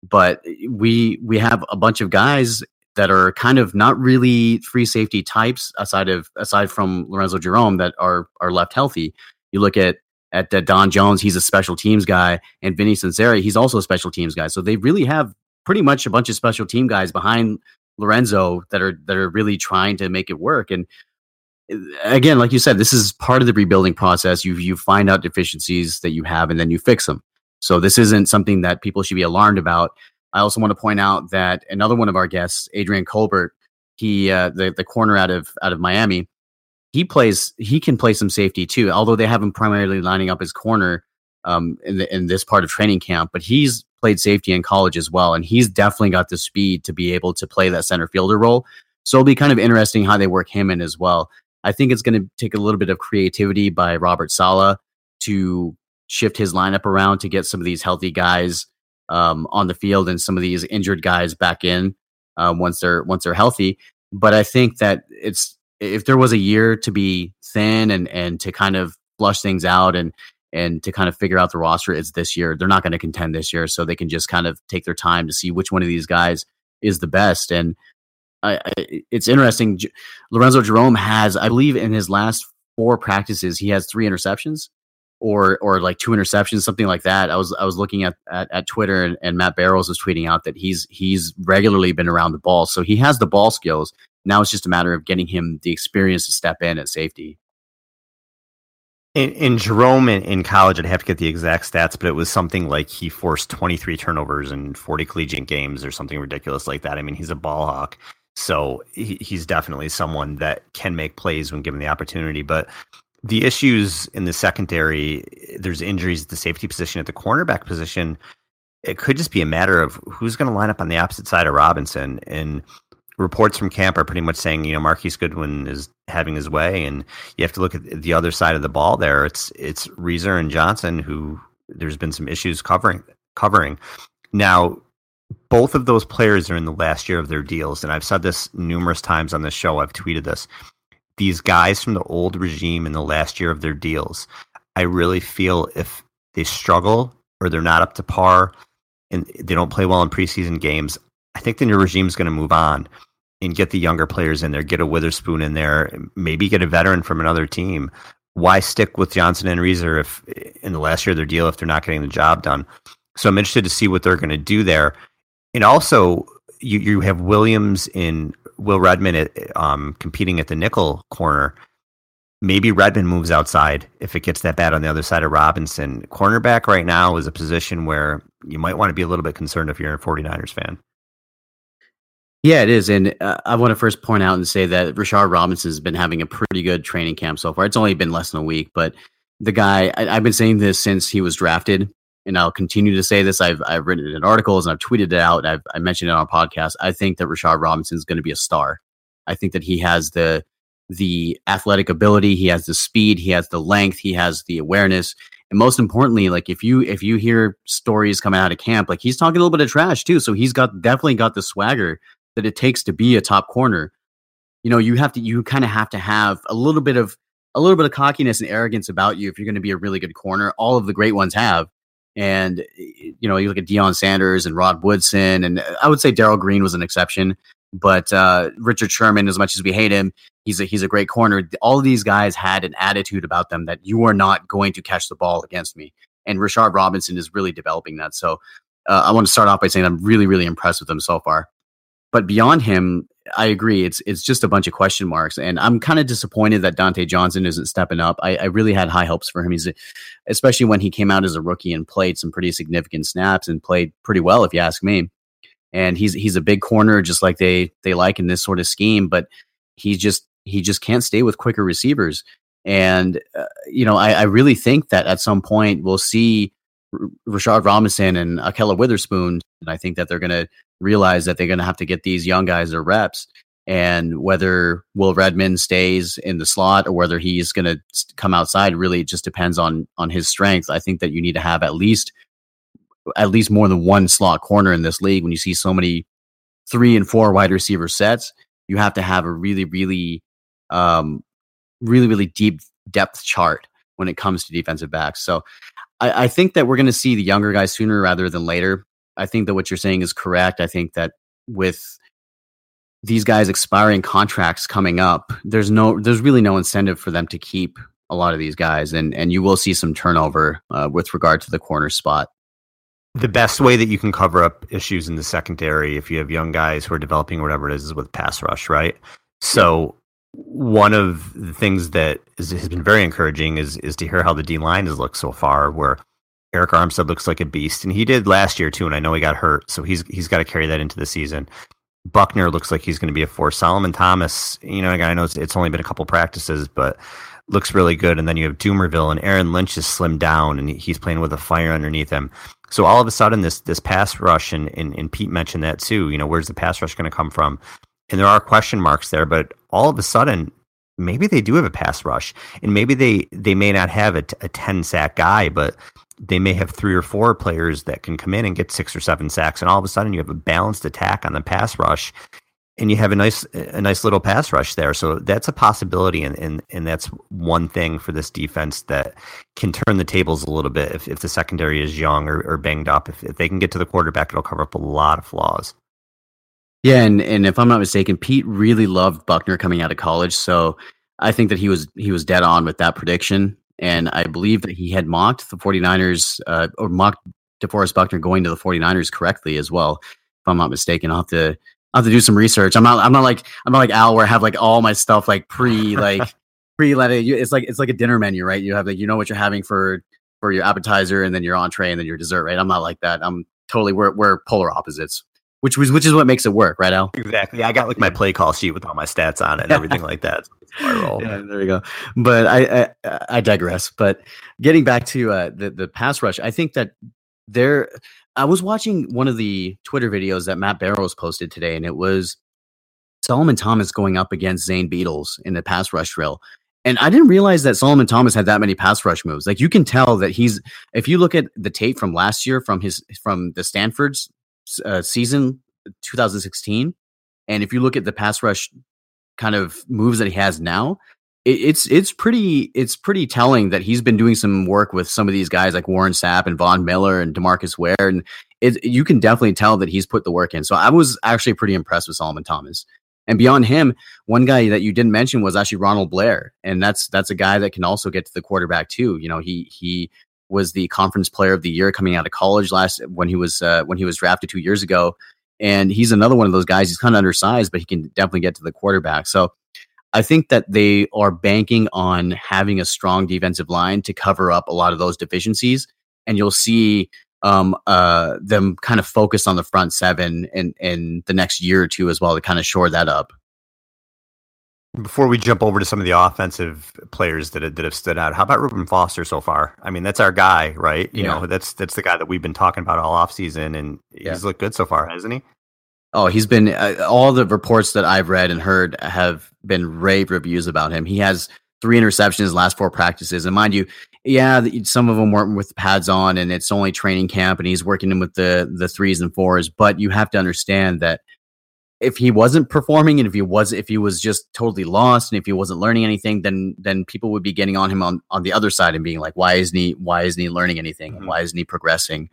But we we have a bunch of guys that are kind of not really free safety types aside of aside from Lorenzo Jerome that are are left healthy. You look at at Don Jones, he's a special teams guy, and Vinny Sunseri, he's also a special teams guy. So they really have pretty much a bunch of special team guys behind Lorenzo that are that are really trying to make it work. And again, like you said, this is part of the rebuilding process. You you find out deficiencies that you have, and then you fix them. So this isn't something that people should be alarmed about. I also want to point out that another one of our guests, Adrian Colbert, he uh, the the corner out of out of Miami, he plays he can play some safety too. Although they have him primarily lining up his corner um, in the, in this part of training camp, but he's played safety in college as well, and he's definitely got the speed to be able to play that center fielder role. So it'll be kind of interesting how they work him in as well. I think it's going to take a little bit of creativity by Robert Saleh to shift his lineup around to get some of these healthy guys um, on the field and some of these injured guys back in um, once they're once they're healthy. But I think that it's if there was a year to be thin and and to kind of flush things out and and to kind of figure out the roster, it's this year. They're not going to contend this year, so they can just kind of take their time to see which one of these guys is the best. And I, I, it's interesting. J- Lorenzo Jerome has, I believe, in his last four practices, he has three interceptions, or or like two interceptions, something like that. I was I was looking at at, at Twitter, and, and Matt Barrows was tweeting out that he's he's regularly been around the ball, so he has the ball skills. Now it's just a matter of getting him the experience to step in at safety. In, in Jerome in, in, college, I'd have to get the exact stats, but it was something like he forced 23 turnovers in 40 collegiate games or something ridiculous like that. I mean, he's a ball hawk. So he, he's definitely someone that can make plays when given the opportunity. But the issues in the secondary, there's injuries at the safety position, at the cornerback position. it could just be a matter of who's going to line up on the opposite side of Robinson. And reports from camp are pretty much saying, you know, Marquise Goodwin is having his way, and you have to look at the other side of the ball. There, it's it's Reaser and Johnson who there's been some issues covering covering. Now, both of those players are in the last year of their deals, and I've said this numerous times on this show. I've tweeted this. These guys from the old regime in the last year of their deals, I really feel if they struggle or they're not up to par and they don't play well in preseason games, I think the new regime is going to move on and get the younger players in there, get a Witherspoon in there, maybe get a veteran from another team. Why stick with Johnson and Reaser if in the last year of their deal if they're not getting the job done? So I'm interested to see what they're going to do there. And also, you you have Williams in Will Redmond at, um, competing at the nickel corner. Maybe Redmond moves outside if it gets that bad on the other side of Robinson. Cornerback right now is a position where you might want to be a little bit concerned if you're a 49ers fan. Yeah, it is. And uh, I want to first point out and say that Rashard Robinson has been having a pretty good training camp so far. It's only been less than a week, but the guy, I, have been saying this since he was drafted, and I'll continue to say this. I've, I've written it in articles and I've tweeted it out. I've, I mentioned it on our podcast. I think that Rashard Robinson is going to be a star. I think that he has the the athletic ability, he has the speed, he has the length, he has the awareness, and most importantly, like if you if you hear stories coming out of camp, like he's talking a little bit of trash too. So he's got definitely got the swagger that it takes to be a top corner, you know, you have to you kind of have to have a little bit of a little bit of cockiness and arrogance about you if you're going to be a really good corner. All of the great ones have. And you know, you look at Deion Sanders and Rod Woodson, and I would say Darrell Green was an exception. But uh, Richard Sherman, as much as we hate him, he's a he's a great corner. All of these guys had an attitude about them that you are not going to catch the ball against me. And Rashard Robinson is really developing that. So uh, I want to start off by saying I'm really really impressed with him so far. But beyond him, I agree. It's it's just a bunch of question marks, and I'm kind of disappointed that Dontae Johnson isn't stepping up. I, I, really had high hopes for him. He's, a, especially when he came out as a rookie and played some pretty significant snaps and played pretty well, if you ask me. And he's he's a big corner, just like they they like in this sort of scheme. But he just he just can't stay with quicker receivers. And uh, you know, I, I really think that at some point we'll see Rashard Robinson and Ahkello Witherspoon. And I think that they're going to realize that they're going to have to get these young guys their reps. And whether Will Redmond stays in the slot or whether he's going to come outside really just depends on on his strength. I think that you need to have at least at least more than one slot corner in this league. When you see so many three and four wide receiver sets, you have to have a really, really, um, really, really deep depth chart when it comes to defensive backs. So I, I think that we're going to see the younger guys sooner rather than later. I think that what you're saying is correct. I think that with these guys expiring contracts coming up, there's no, there's really no incentive for them to keep a lot of these guys, and and you will see some turnover uh, with regard to the corner spot. The best way that you can cover up issues in the secondary, if you have young guys who are developing whatever it is, is with pass rush, right? So one of the things that is, has been very encouraging is is to hear how the D line has looked so far. Where Arik Armstead looks like a beast, and he did last year too. And I know he got hurt, so he's he's got to carry that into the season. Buckner looks like he's going to be a force. Solomon Thomas, you know, I know it's, it's only been a couple practices, but looks really good. And then you have Dumervil and Aaron Lynch is slimmed down, and he's playing with a fire underneath him. So all of a sudden, this this pass rush, and, and, and Pete mentioned that too. You know, where's the pass rush going to come from? and there are question marks there, but all of a sudden, maybe they do have a pass rush, and maybe they they may not have a, a ten sack guy, but they may have three or four players that can come in and get six or seven sacks, and all of a sudden you have a balanced attack on the pass rush, and you have a nice a nice little pass rush there. So that's a possibility, and and, and that's one thing for this defense that can turn the tables a little bit if, if the secondary is young or, or banged up. If, if they can get to the quarterback, it'll cover up a lot of flaws. Yeah, and, and if I'm not mistaken, Pete really loved Buckner coming out of college. So I think that he was he was dead on with that prediction. And I believe that he had mocked the 49ers uh, or mocked DeForest Buckner going to the 49ers correctly as well. If I'm not mistaken, I'll have to I'll have to do some research. I'm not I'm not like I'm not like Al where I have like all my stuff like pre like pre let it it's like it's like a dinner menu, right? You have like you know what you're having for for your appetizer and then your entree and then your dessert, right? I'm not like that. I'm totally we're we're polar opposites which was which is what makes it work, right, Al? Exactly. I got like my play call sheet with all my stats on it and everything like that. So [LAUGHS] yeah, there you go. But I, I, I digress. But getting back to uh, the the pass rush, I think that there. I was watching one of the Twitter videos that Matt Barrows posted today, and it was Solomon Thomas going up against Zane Beadles in the pass rush drill. And I didn't realize that Solomon Thomas had that many pass rush moves. Like you can tell that he's if you look at the tape from last year from his from the Stanford's uh, season 2016 and if you look at the pass rush kind of moves that he has now, it, it's it's pretty it's pretty telling that he's been doing some work with some of these guys like Warren Sapp and Von Miller and Demarcus Ware, and it, you can definitely tell that he's put the work in. So I was actually pretty impressed with Solomon Thomas. And beyond him, one guy that you didn't mention was actually Ronald Blair, and that's that's a guy that can also get to the quarterback too. You know, he he was the conference player of the year coming out of college last when he was uh, when he was drafted two years ago, and he's another one of those guys. He's kind of undersized, but he can definitely get to the quarterback. So I think that they are banking on having a strong defensive line to cover up a lot of those deficiencies, and you'll see um, uh, them kind of focus on the front seven in in the next year or two as well to kind of shore that up. Before we jump over to some of the offensive players that have, that have stood out, how about Reuben Foster so far? I mean, that's our guy, right? You yeah. know, that's that's the guy that we've been talking about all offseason, and yeah. he's looked good so far, hasn't he? Oh, he's been uh, all the reports that I've read and heard have been rave reviews about him. He has three interceptions last four practices, and mind you, yeah, some of them weren't with pads on, and it's only training camp, and he's working in with the the threes and fours. But you have to understand that if he wasn't performing and if he was if he was just totally lost and if he wasn't learning anything then then people would be getting on him on on the other side and being like why isn't he why isn't he learning anything mm-hmm. why isn't he progressing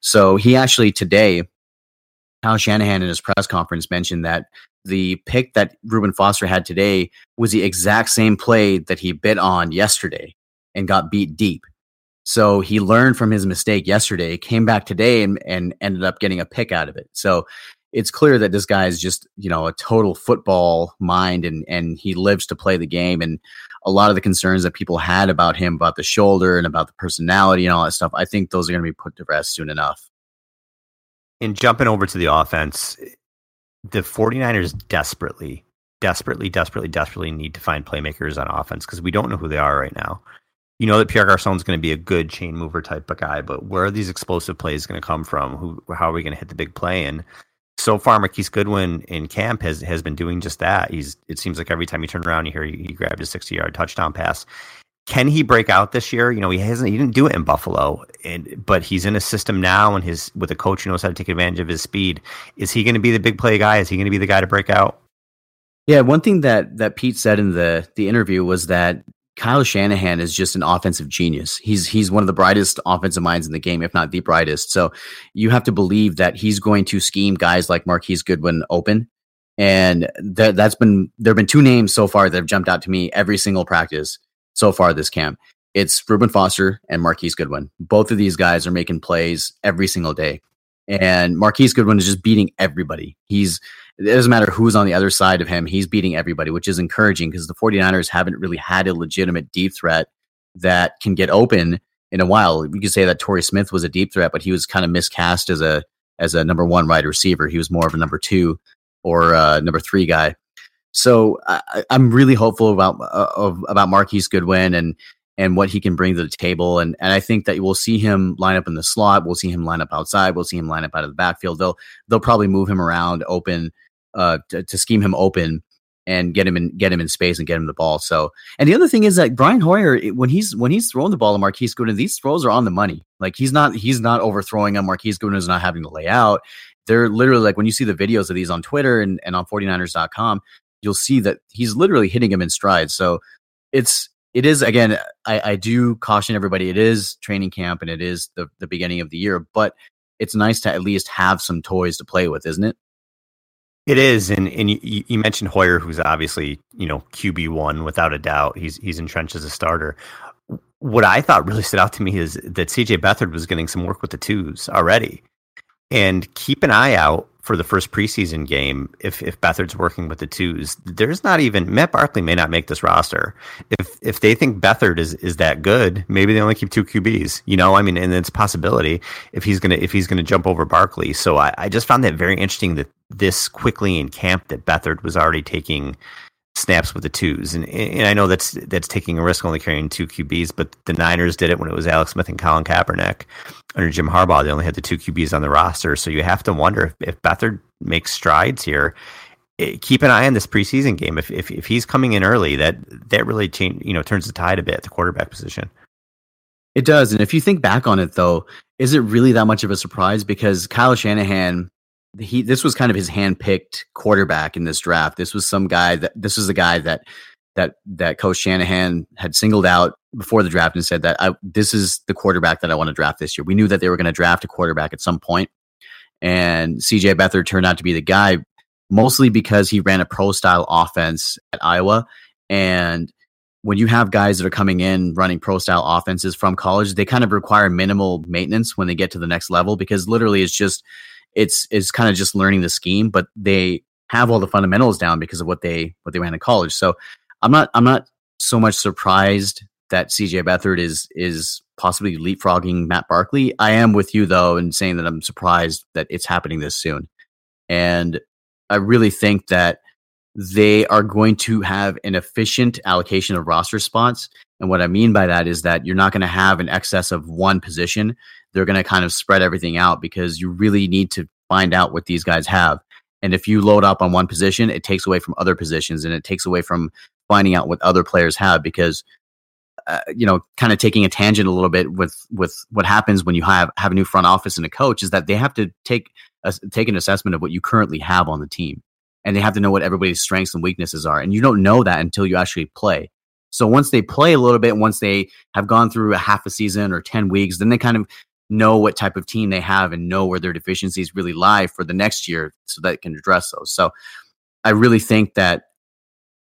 so he actually today Kyle Shanahan in his press conference mentioned that the pick that Reuben Foster had today was the exact same play that he bit on yesterday and got beat deep. So he learned from his mistake yesterday, came back today and, and ended up getting a pick out of it. So it's clear that this guy is just you know a total football mind and and he lives to play the game and a lot of the concerns that people had about him about the shoulder and about the personality and all that stuff i think those are going to be put to rest soon enough and jumping over to the offense the 49ers desperately desperately desperately desperately need to find playmakers on offense because we don't know who they are right now you know that Pierre Garcon is going to be a good chain mover type of guy, but where are these explosive plays going to come from? Who, how are we going to hit the big play? And so far, Marquise Goodwin in camp has has been doing just that. He's it seems like every time you turn around, you hear he, he grabbed a sixty yard touchdown pass. Can he break out this year? You know, he hasn't. He didn't do it in Buffalo, and, but he's in a system now, and his with a coach who knows how to take advantage of his speed. Is he going to be the big play guy? Is he going to be the guy to break out? Yeah, one thing that that Pete said in the the interview was that Kyle Shanahan is just an offensive genius. He's he's one of the brightest offensive minds in the game, if not the brightest. So you have to believe that he's going to scheme guys like Marquise Goodwin open. And that that's been there have been two names so far that have jumped out to me every single practice so far this camp. It's Reuben Foster and Marquise Goodwin. Both of these guys are making plays every single day. And Marquise Goodwin is just beating everybody. He's it doesn't matter who's on the other side of him, he's beating everybody, which is encouraging because the 49ers haven't really had a legitimate deep threat that can get open in a while. You could say that Torrey Smith was a deep threat, but he was kind of miscast as a as a number one wide receiver. He was more of a number two or uh, number three guy. So I, am really hopeful about uh, of, about Marquise Goodwin and and what he can bring to the table. And and I think that we'll see him line up in the slot. We'll see him line up outside. We'll see him line up out of the backfield. They'll they'll probably move him around open uh, to, to scheme him open and get him in get him in space and get him the ball. So and the other thing is that Brian Hoyer when he's when he's throwing the ball to Marquise Goodwin, these throws are on the money. Like he's not he's not overthrowing him. Marquise Goodwin is not having to lay out. They're literally like when you see the videos of these on Twitter and, and on 49ers.com, you'll see that he's literally hitting him in stride. So it's it is again I, I do caution everybody it is training camp and it is the, the beginning of the year but it's nice to at least have some toys to play with isn't it it is and, and you, you mentioned hoyer who's obviously you know qb1 without a doubt. He's he's entrenched as a starter. What i thought really stood out to me is that cj beathard was getting some work with the twos already and keep an eye out for the first preseason game if if Beathard's working with the twos. There's not even Matt Barkley may not make this roster. If if they think Beathard is is that good, maybe they only keep two QBs. You know, I mean, and it's a possibility if he's gonna if he's gonna jump over Barkley. So I, I just found that very interesting that this quickly in camp that Beathard was already taking snaps with the twos, and and I know that's that's taking a risk only carrying two QBs, but the Niners did it when it was Alex Smith and Colin Kaepernick under Jim Harbaugh. They only had the two QBs on the roster, so you have to wonder if, if Beathard makes strides here. Eh, keep an eye on this preseason game. If, if if he's coming in early, that that really change you know turns the tide a bit at the quarterback position. It does, and if you think back on it, though, is it really that much of a surprise? Because Kyle Shanahan he this was kind of his hand-picked quarterback in this draft. This was some guy that this was a guy that that that coach Shanahan had singled out before the draft and said that I, this is the quarterback that I want to draft this year. We knew that they were going to draft a quarterback at some point, and CJ Beathard turned out to be the guy, mostly because he ran a pro style offense at Iowa, and when you have guys that are coming in running pro style offenses from college, they kind of require minimal maintenance when they get to the next level because literally it's just it's it's kind of just learning the scheme, but they have all the fundamentals down because of what they what they ran in college. So I'm not I'm not so much surprised that CJ Beathard is is possibly leapfrogging Matt Barkley. I am with you though in saying that I'm surprised that it's happening this soon. And I really think that they are going to have an efficient allocation of roster spots. And what I mean by that is that you're not going to have an excess of one position they're going to kind of spread everything out because you really need to find out what these guys have. And if you load up on one position, it takes away from other positions and it takes away from finding out what other players have because uh, you know, kind of taking a tangent a little bit with with what happens when you have have a new front office and a coach is that they have to take a, take an assessment of what you currently have on the team, and they have to know what everybody's strengths and weaknesses are, and you don't know that until you actually play. So once they play a little bit, once they have gone through a half a season or ten weeks, then they kind of know what type of team they have and know where their deficiencies really lie for the next year so that it can address those. So I really think that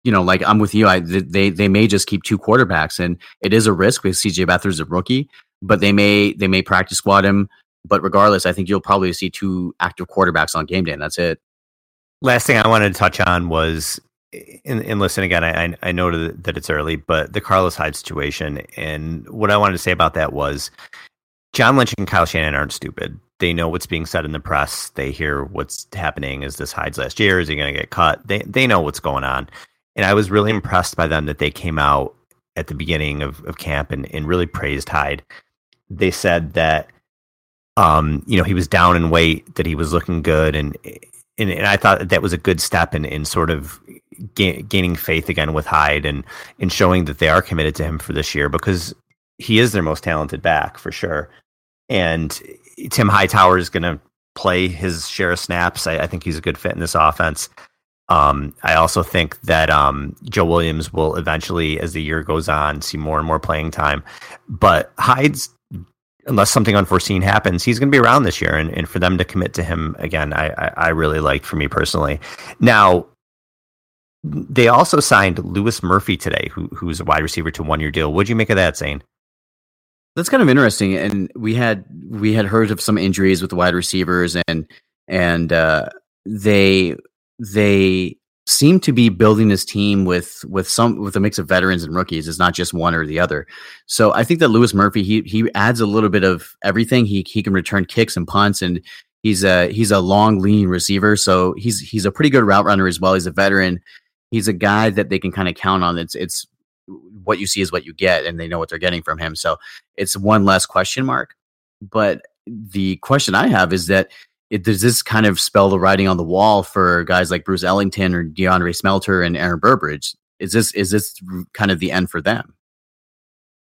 you know, like I'm with you. I they they may just keep two quarterbacks, and it is a risk because CJ Beathard's a rookie, but they may they may practice squad him. But regardless, I think you'll probably see two active quarterbacks on game day, and that's it. Last thing I wanted to touch on was, and, and listen again, I I know that it's early, but the Carlos Hyde situation, and what I wanted to say about that was, John Lynch and Kyle Shanahan aren't stupid. They know what's being said in the press. They hear what's happening. Is this Hyde's last year? Is he going to get cut? They they know what's going on. And I was really impressed by them that they came out at the beginning of, of camp and, and really praised Hyde. They said that um, you know, he was down in weight, that he was looking good and and, and I thought that that was a good step in, in sort of ga- gaining faith again with Hyde and in showing that they are committed to him for this year because he is their most talented back for sure. And Tim Hightower is going to play his share of snaps. I, I, think he's a good fit in this offense. Um, I also think that um, Joe Williams will eventually, as the year goes on, see more and more playing time. But Hyde's, unless something unforeseen happens, he's going to be around this year. And, and for them to commit to him again, I, I, I really liked for me personally. Now, they also signed Louis Murphy today, who, who's a wide receiver to one year deal. What'd you make of that, Zain? That's kind of interesting. And we had we had heard of some injuries with wide receivers, and and uh, they they seem to be building this team with with some with a mix of veterans and rookies. It's not just one or the other. So I think that Louis Murphy he he adds a little bit of everything. He he can return kicks and punts, and he's a he's a long, lean receiver. So he's he's a pretty good route runner as well. He's a veteran. He's a guy that they can kind of count on. It's it's what you see is what you get, and they know what they're getting from him. So it's one less question mark. But the question I have is that it, does this kind of spell the writing on the wall for guys like Bruce Ellington or DeAndre Smelter and Aaron Burbridge? Is this is this kind of the end for them?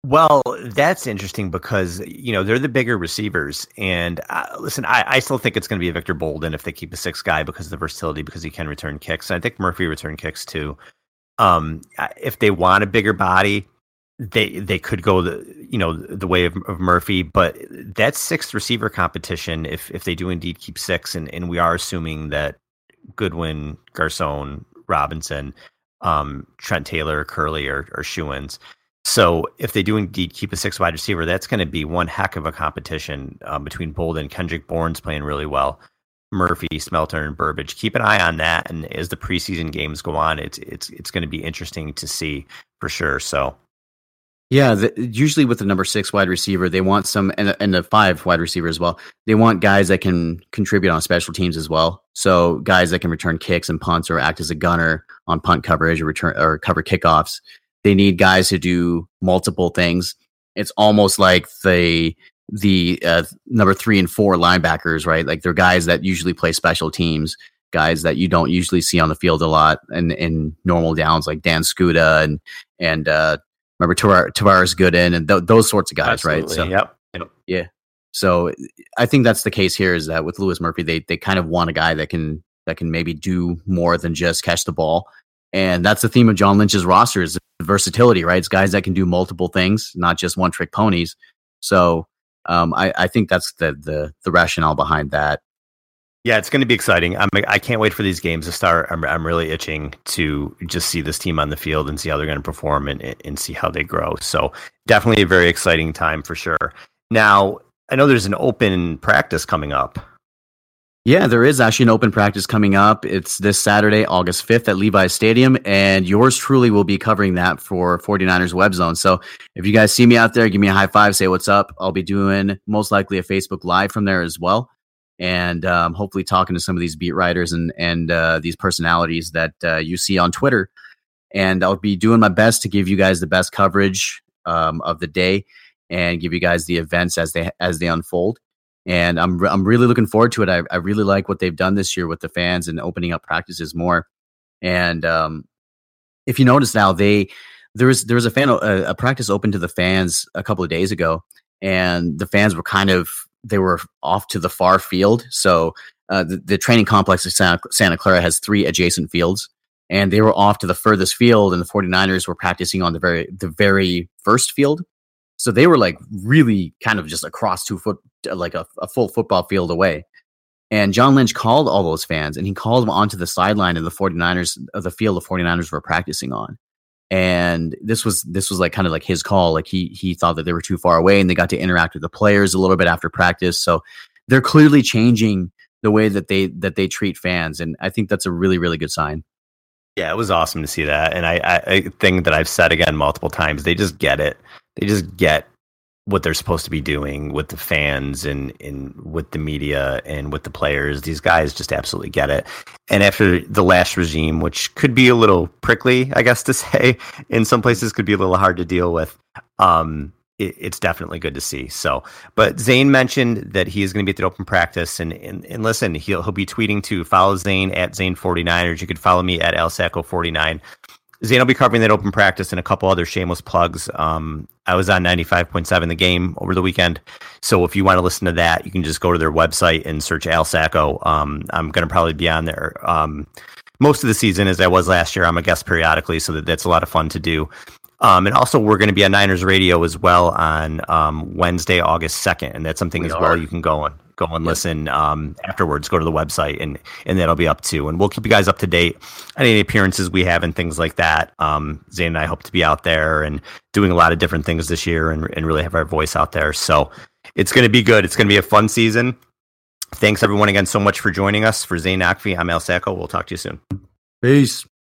Well, that's interesting because you know they're the bigger receivers, and uh, listen, I, I, still think it's going to be Victor Bolden if they keep a sixth guy because of the versatility, because he can return kicks. And I think Murphy return kicks too. Um, if they want a bigger body, they they could go the you know the way of, of Murphy, but that sixth receiver competition, if if they do indeed keep six, and and we are assuming that Goodwin, Garcon, Robinson, um, Trent Taylor, Kerley or are shoe-ins. So if they do indeed keep a six wide receiver, that's going to be one heck of a competition um, between Bolden. Kendrick Bourne's playing really well. Murphy, Smelter, and Burbridge. Keep an eye on that, and as the preseason games go on, it's it's it's going to be interesting to see for sure. So Yeah, the, usually with the number six wide receiver, they want some, and, and the five wide receiver as well. They want guys that can contribute on special teams as well. So guys that can return kicks and punts, or act as a gunner on punt coverage or return or cover kickoffs. They need guys to do multiple things. It's almost like the the uh, number three and four linebackers, right? Like they're guys that usually play special teams, guys that you don't usually see on the field a lot in, in normal downs, like Dan Skuta and and uh, remember Tavar- Tavares Gooden and th- those sorts of guys, Absolutely. right? So yep. yep. yeah. So I think that's the case here. Is that with Louis Murphy, they they kind of want a guy that can that can maybe do more than just catch the ball, and that's the theme of John Lynch's roster is versatility, right? It's guys that can do multiple things, not just one trick ponies. So um, I, I think that's the the the rationale behind that. Yeah, it's going to be exciting. I'm I can't wait for these games to start. I'm I'm really itching to just see this team on the field and see how they're going to perform and and see how they grow. So definitely a very exciting time for sure. Now I know there's an open practice coming up. Yeah, there is actually an open practice coming up. It's this Saturday, August 5th at Levi's Stadium, and yours truly will be covering that for 49ers Web Zone. So if you guys see me out there, give me a high five, say what's up. I'll be doing most likely a Facebook Live from there as well. And um, hopefully talking to some of these beat writers and, and uh, these personalities that uh, you see on Twitter. And I'll be doing my best to give you guys the best coverage um, of the day and give you guys the events as they as they unfold and I'm I'm really looking forward to it. I, I really like what they've done this year with the fans and opening up practices more. And um, if you notice now, they there was there was a fan a, a, practice open to the fans a couple of days ago, and the fans were kind of they were off to the far field. So uh, the, the training complex of Santa, Santa Clara has three adjacent fields, and they were off to the furthest field, and the 49ers were practicing on the very the very first field. So they were like really kind of just across two foot, uh, like a, a full football field away. And John Lynch called all those fans and he called them onto the sideline of the 49ers, of uh, the field the 49ers were practicing on. And this was, this was like kind of like his call. Like he, he thought that they were too far away and they got to interact with the players a little bit after practice. So they're clearly changing the way that they, that they treat fans. And I think that's a really, really good sign. Yeah, it was awesome to see that. And I, I, I think that I've said again multiple times, they just get it they just get what they're supposed to be doing with the fans and, and with the media and with the players. These guys just absolutely get it. And after the last regime, which could be a little prickly, I guess to [LAUGHS] say, in some places could be a little hard to deal with. Um, it, it's definitely good to see. So, but Zain mentioned that he is going to be at the open practice, and, and and listen, he'll he'll be tweeting to follow Zain at Zane49ers. You could follow me at Alsaco49. Zain will be covering that open practice and a couple other shameless plugs. Um, I was on 95.7 the game over the weekend. So if you want to listen to that, you can just go to their website and search Al Sacco. Um, I'm going to probably be on there um, most of the season as I was last year. I'm a guest periodically, so that, that's a lot of fun to do. Um, and also, we're going to be on Niners Radio as well on um, Wednesday, August 2nd. And that's something we as are. well you can go on go and listen um, afterwards. Go to the website and and that'll be up too. And we'll keep you guys up to date on any appearances we have and things like that. Um, Zain and I hope to be out there and doing a lot of different things this year and and really have our voice out there. So it's going to be good. It's going to be a fun season. Thanks everyone again so much for joining us. For Zain Naqvi, I'm Al Sacco. We'll talk to you soon. Peace.